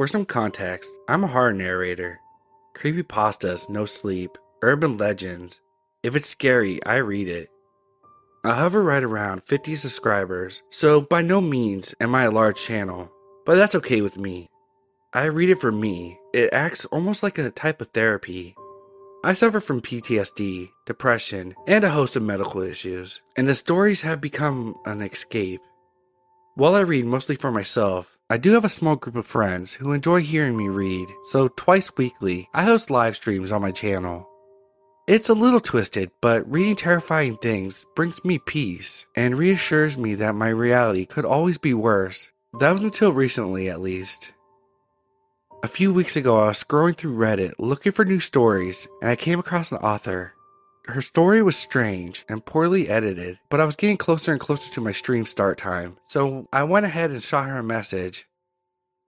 For some context, I'm a horror narrator. Creepypastas, no sleep, urban legends. If it's scary, I read it. I hover right around 50 subscribers, so by no means am I a large channel, but that's okay with me. I read it for me. It acts almost like a type of therapy. I suffer from PTSD, depression, and a host of medical issues, and the stories have become an escape. While I read mostly for myself, I do have a small group of friends who enjoy hearing me read, so twice weekly, I host live streams on my channel. It's a little twisted, but reading terrifying things brings me peace and reassures me that my reality could always be worse. That was until recently, at least. A few weeks ago, I was scrolling through Reddit looking for new stories, and I came across an author. Her story was strange and poorly edited, but I was getting closer and closer to my stream start time, so I went ahead and shot her a message.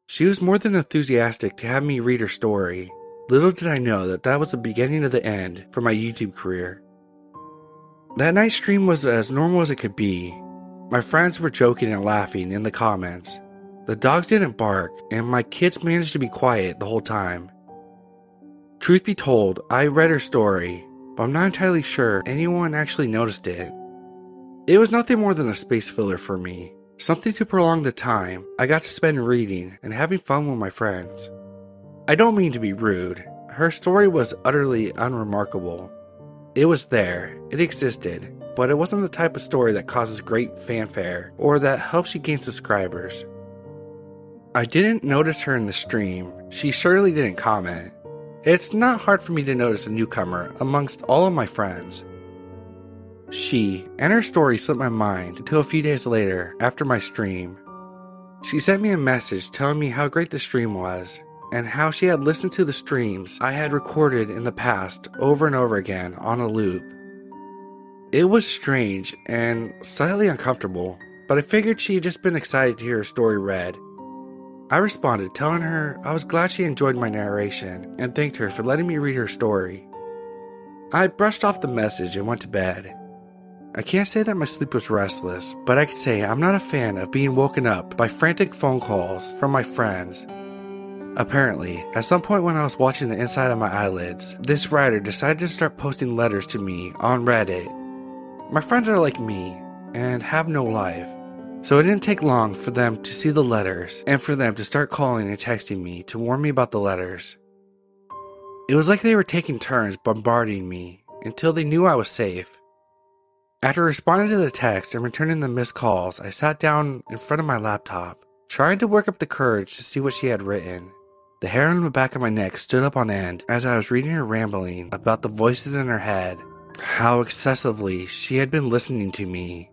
She was more than enthusiastic to have me read her story. Little did I know that that was the beginning of the end for my YouTube career. That night stream was as normal as it could be. My friends were joking and laughing in the comments. The dogs didn't bark, and my kids managed to be quiet the whole time. Truth be told, I read her story, but I'm not entirely sure anyone actually noticed it. It was nothing more than a space filler for me, something to prolong the time I got to spend reading and having fun with my friends. I don't mean to be rude, her story was utterly unremarkable. It was there, it existed, but it wasn't the type of story that causes great fanfare or that helps you gain subscribers. I didn't notice her in the stream, she surely didn't comment, it's not hard for me to notice a newcomer amongst all of my friends. She and her story slipped my mind until a few days later, after my stream. She sent me a message telling me how great the stream was and how she had listened to the streams I had recorded in the past over and over again on a loop. It was strange and slightly uncomfortable, but I figured she had just been excited to hear her story read I responded, telling her I was glad she enjoyed my narration and thanked her for letting me read her story. I brushed off the message and went to bed. I can't say that my sleep was restless, but I can say I'm not a fan of being woken up by frantic phone calls from my friends. Apparently, at some point when I was watching the inside of my eyelids, this writer decided to start posting letters to me on Reddit. My friends are like me and have no life. So it didn't take long for them to see the letters and for them to start calling and texting me to warn me about the letters. It was like they were taking turns bombarding me until they knew I was safe. After responding to the text and returning the missed calls, I sat down in front of my laptop, trying to work up the courage to see what she had written. The hair on the back of my neck stood up on end as I was reading her rambling about the voices in her head, how excessively she had been listening to me,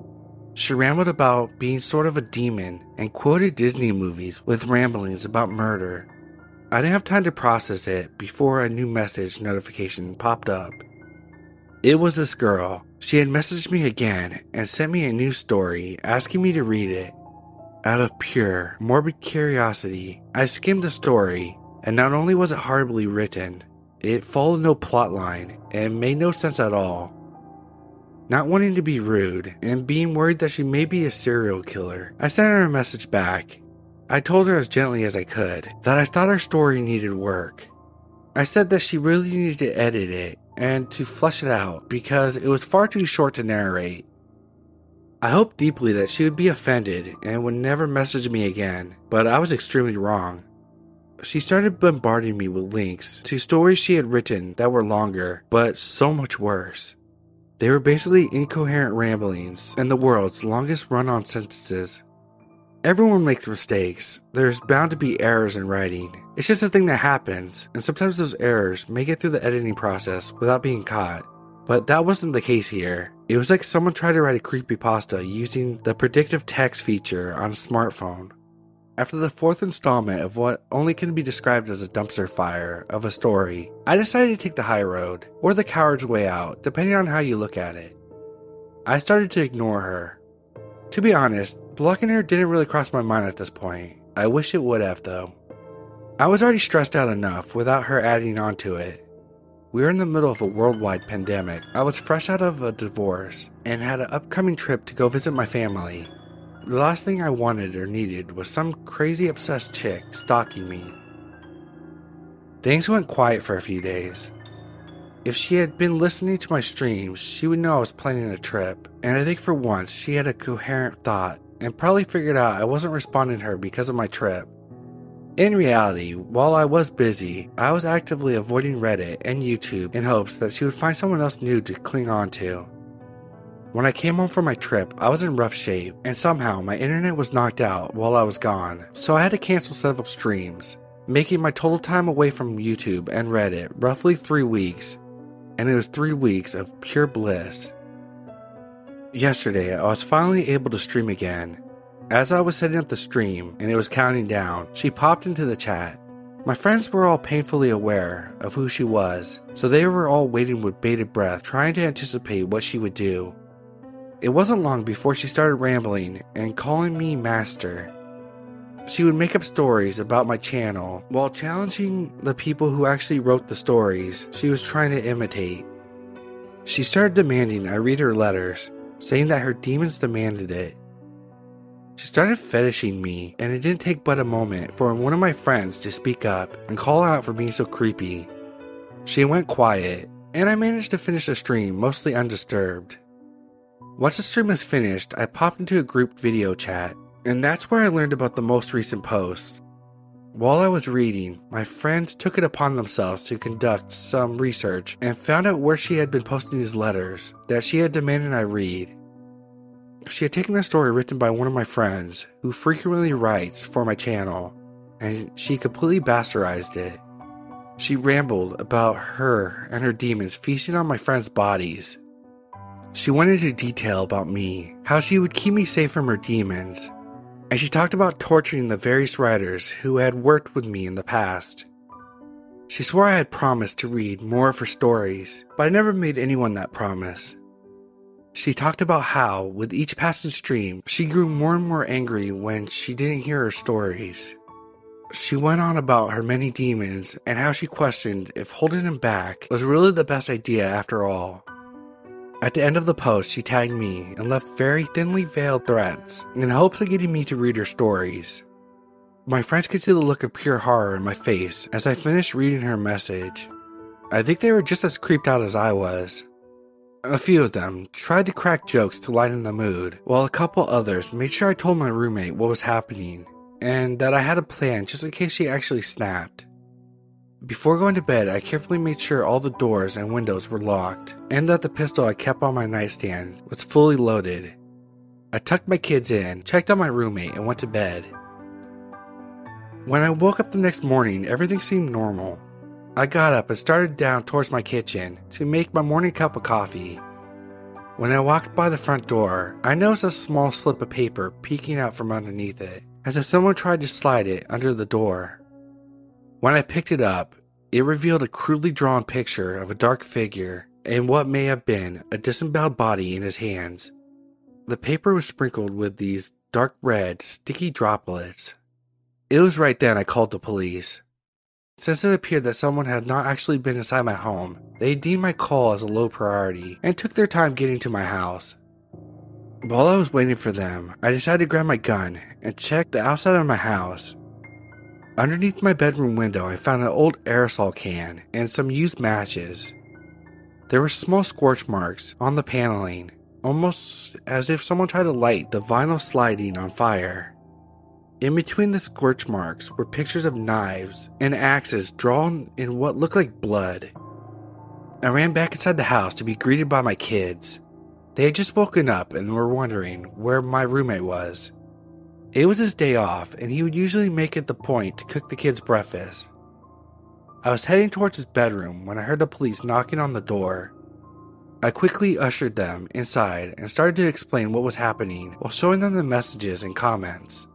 she rambled about being sort of a demon and quoted Disney movies with ramblings about murder. I didn't have time to process it before a new message notification popped up. It was this girl. She had messaged me again and sent me a new story asking me to read it. Out of pure, morbid curiosity, I skimmed the story, and not only was it horribly written, it followed no plotline and made no sense at all. Not wanting to be rude and being worried that she may be a serial killer, I sent her a message back. I told her as gently as I could that I thought her story needed work. I said that she really needed to edit it and to flesh it out because it was far too short to narrate. I hoped deeply that she would be offended and would never message me again, but I was extremely wrong. She started bombarding me with links to stories she had written that were longer, but so much worse. They were basically incoherent ramblings and the world's longest run on sentences. Everyone makes mistakes. There's bound to be errors in writing. It's just a thing that happens, and sometimes those errors make it through the editing process without being caught. But that wasn't the case here. It was like someone tried to write a creepypasta using the predictive text feature on a smartphone. After the fourth installment of what only can be described as a dumpster fire of a story, I decided to take the high road, or the coward's way out, depending on how you look at it. I started to ignore her. To be honest, blocking her didn't really cross my mind at this point. I wish it would have, though. I was already stressed out enough without her adding on to it. We were in the middle of a worldwide pandemic. I was fresh out of a divorce and had an upcoming trip to go visit my family. The last thing I wanted or needed was some crazy obsessed chick stalking me. Things went quiet for a few days. If she had been listening to my streams, she would know I was planning a trip, and I think for once she had a coherent thought and probably figured out I wasn't responding to her because of my trip. In reality, while I was busy, I was actively avoiding Reddit and YouTube in hopes that she would find someone else new to cling on to. When I came home from my trip, I was in rough shape, and somehow my internet was knocked out while I was gone, so I had to cancel several streams, making my total time away from YouTube and Reddit roughly three weeks, and it was three weeks of pure bliss. Yesterday, I was finally able to stream again. As I was setting up the stream and it was counting down, she popped into the chat. My friends were all painfully aware of who she was, so they were all waiting with bated breath, trying to anticipate what she would do. It wasn't long before she started rambling and calling me master. She would make up stories about my channel while challenging the people who actually wrote the stories she was trying to imitate. She started demanding I read her letters, saying that her demons demanded it. She started fetishing me, and it didn't take but a moment for one of my friends to speak up and call out for being so creepy. She went quiet, and I managed to finish the stream mostly undisturbed. Once the stream was finished, I popped into a group video chat and that's where I learned about the most recent post. While I was reading, my friends took it upon themselves to conduct some research and found out where she had been posting these letters that she had demanded I read. She had taken a story written by one of my friends who frequently writes for my channel, and she completely bastardized it. She rambled about her and her demons feasting on my friends' bodies. She went into detail about me, how she would keep me safe from her demons, and she talked about torturing the various writers who had worked with me in the past. She swore I had promised to read more of her stories, but I never made anyone that promise. She talked about how, with each passing stream, she grew more and more angry when she didn't hear her stories. She went on about her many demons and how she questioned if holding them back was really the best idea after all. At the end of the post, she tagged me and left very thinly veiled threats in hopes of getting me to read her stories. My friends could see the look of pure horror in my face as I finished reading her message. I think they were just as creeped out as I was. A few of them tried to crack jokes to lighten the mood, while a couple others made sure I told my roommate what was happening and that I had a plan just in case she actually snapped. Before going to bed, I carefully made sure all the doors and windows were locked, and that the pistol I kept on my nightstand was fully loaded. I tucked my kids in, checked on my roommate, and went to bed. When I woke up the next morning, everything seemed normal. I got up and started down towards my kitchen to make my morning cup of coffee. When I walked by the front door, I noticed a small slip of paper peeking out from underneath it, as if someone tried to slide it under the door. When I picked it up, it revealed a crudely drawn picture of a dark figure and what may have been a disemboweled body in his hands. The paper was sprinkled with these dark red, sticky droplets. It was right then I called the police. Since it appeared that someone had not actually been inside my home, they deemed my call as a low priority and took their time getting to my house. While I was waiting for them, I decided to grab my gun and check the outside of my house Underneath my bedroom window, I found an old aerosol can and some used matches. There were small scorch marks on the paneling, almost as if someone tried to light the vinyl sliding on fire. In between the scorch marks were pictures of knives and axes drawn in what looked like blood. I ran back inside the house to be greeted by my kids. They had just woken up and were wondering where my roommate was. It was his day off, and he would usually make it the point to cook the kids breakfast. I was heading towards his bedroom when I heard the police knocking on the door. I quickly ushered them inside and started to explain what was happening while showing them the messages and comments.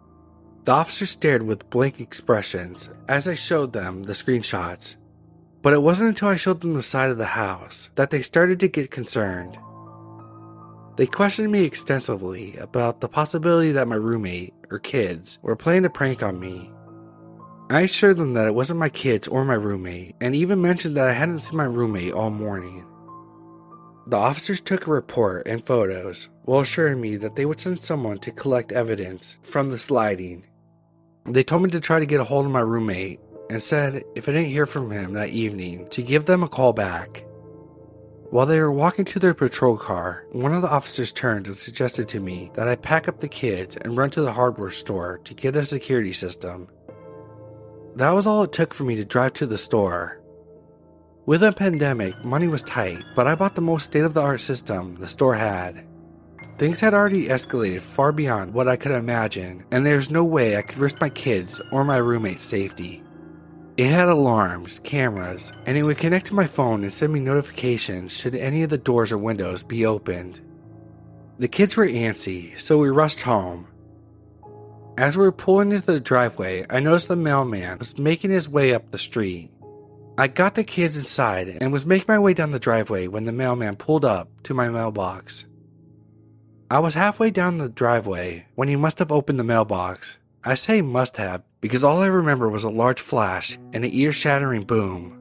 The officer stared with blank expressions as I showed them the screenshots, but it wasn't until I showed them the side of the house that they started to get concerned. They questioned me extensively about the possibility that my roommate or kids were playing a prank on me. I assured them that it wasn't my kids or my roommate, and even mentioned that I hadn't seen my roommate all morning. The officers took a report and photos while assuring me that they would send someone to collect evidence from the sliding. They told me to try to get a hold of my roommate and said if I didn't hear from him that evening, to give them a call back. While they were walking to their patrol car, one of the officers turned and suggested to me that I pack up the kids and run to the hardware store to get a security system. That was all it took for me to drive to the store. With a pandemic, money was tight, but I bought the most state of the art system the store had. Things had already escalated far beyond what I could imagine, and there's no way I could risk my kids or my roommate's safety. It had alarms, cameras, and it would connect to my phone and send me notifications should any of the doors or windows be opened. The kids were antsy, so we rushed home. As we were pulling into the driveway, I noticed the mailman was making his way up the street. I got the kids inside and was making my way down the driveway when the mailman pulled up to my mailbox. I was halfway down the driveway when he must have opened the mailbox. I say must have because all I remember was a large flash and an ear shattering boom.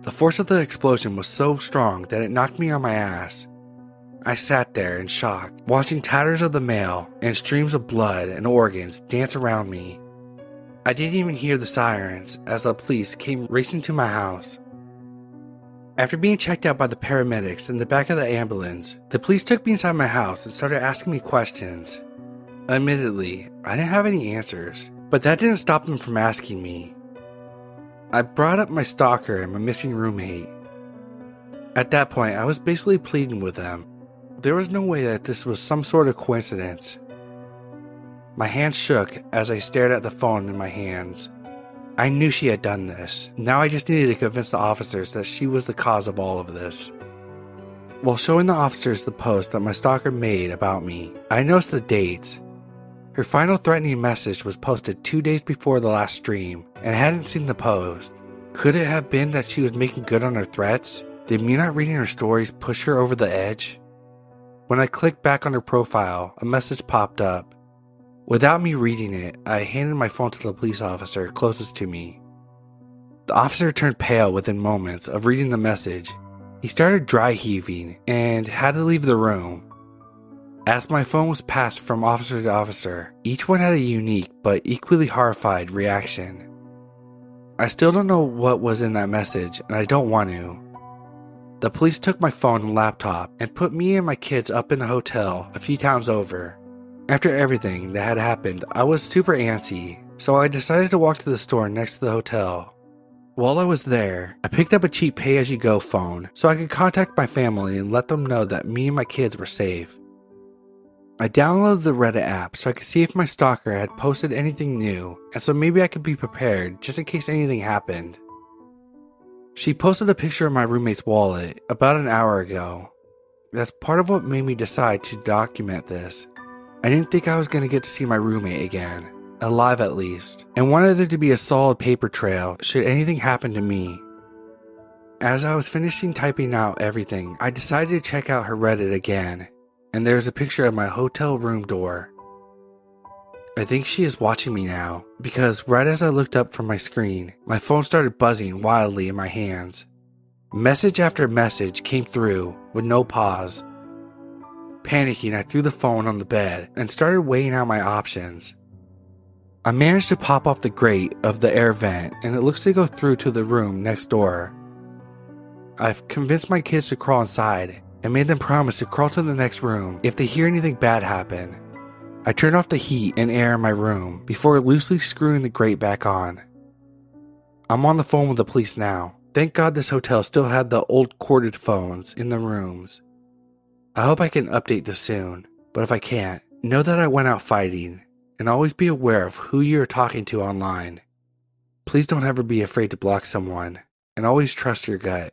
The force of the explosion was so strong that it knocked me on my ass. I sat there in shock, watching tatters of the mail and streams of blood and organs dance around me. I didn't even hear the sirens as the police came racing to my house. After being checked out by the paramedics in the back of the ambulance, the police took me inside my house and started asking me questions. Admittedly, I didn't have any answers, but that didn't stop them from asking me. I brought up my stalker and my missing roommate. At that point, I was basically pleading with them. There was no way that this was some sort of coincidence. My hands shook as I stared at the phone in my hands. I knew she had done this. Now I just needed to convince the officers that she was the cause of all of this. While showing the officers the post that my stalker made about me, I noticed the dates her final threatening message was posted two days before the last stream and I hadn't seen the post. Could it have been that she was making good on her threats? Did me not reading her stories push her over the edge? When I clicked back on her profile, a message popped up. Without me reading it, I handed my phone to the police officer closest to me. The officer turned pale within moments of reading the message. He started dry heaving and had to leave the room. As my phone was passed from officer to officer, each one had a unique but equally horrified reaction. I still don't know what was in that message, and I don't want to. The police took my phone and laptop and put me and my kids up in a hotel a few towns over. After everything that had happened, I was super antsy, so I decided to walk to the store next to the hotel. While I was there, I picked up a cheap pay as you go phone so I could contact my family and let them know that me and my kids were safe. I downloaded the Reddit app so I could see if my stalker had posted anything new, and so maybe I could be prepared just in case anything happened. She posted a picture of my roommate's wallet about an hour ago. That's part of what made me decide to document this. I didn't think I was going to get to see my roommate again, alive at least, and wanted there to be a solid paper trail should anything happen to me. As I was finishing typing out everything, I decided to check out her Reddit again and there's a picture of my hotel room door. I think she is watching me now because right as I looked up from my screen, my phone started buzzing wildly in my hands. Message after message came through with no pause. Panicking, I threw the phone on the bed and started weighing out my options. I managed to pop off the grate of the air vent and it looks to go through to the room next door. I've convinced my kids to crawl inside and made them promise to crawl to the next room if they hear anything bad happen. I turned off the heat and air in my room before loosely screwing the grate back on. I'm on the phone with the police now. Thank God this hotel still had the old corded phones in the rooms. I hope I can update this soon, but if I can't, know that I went out fighting and always be aware of who you're talking to online. Please don't ever be afraid to block someone and always trust your gut.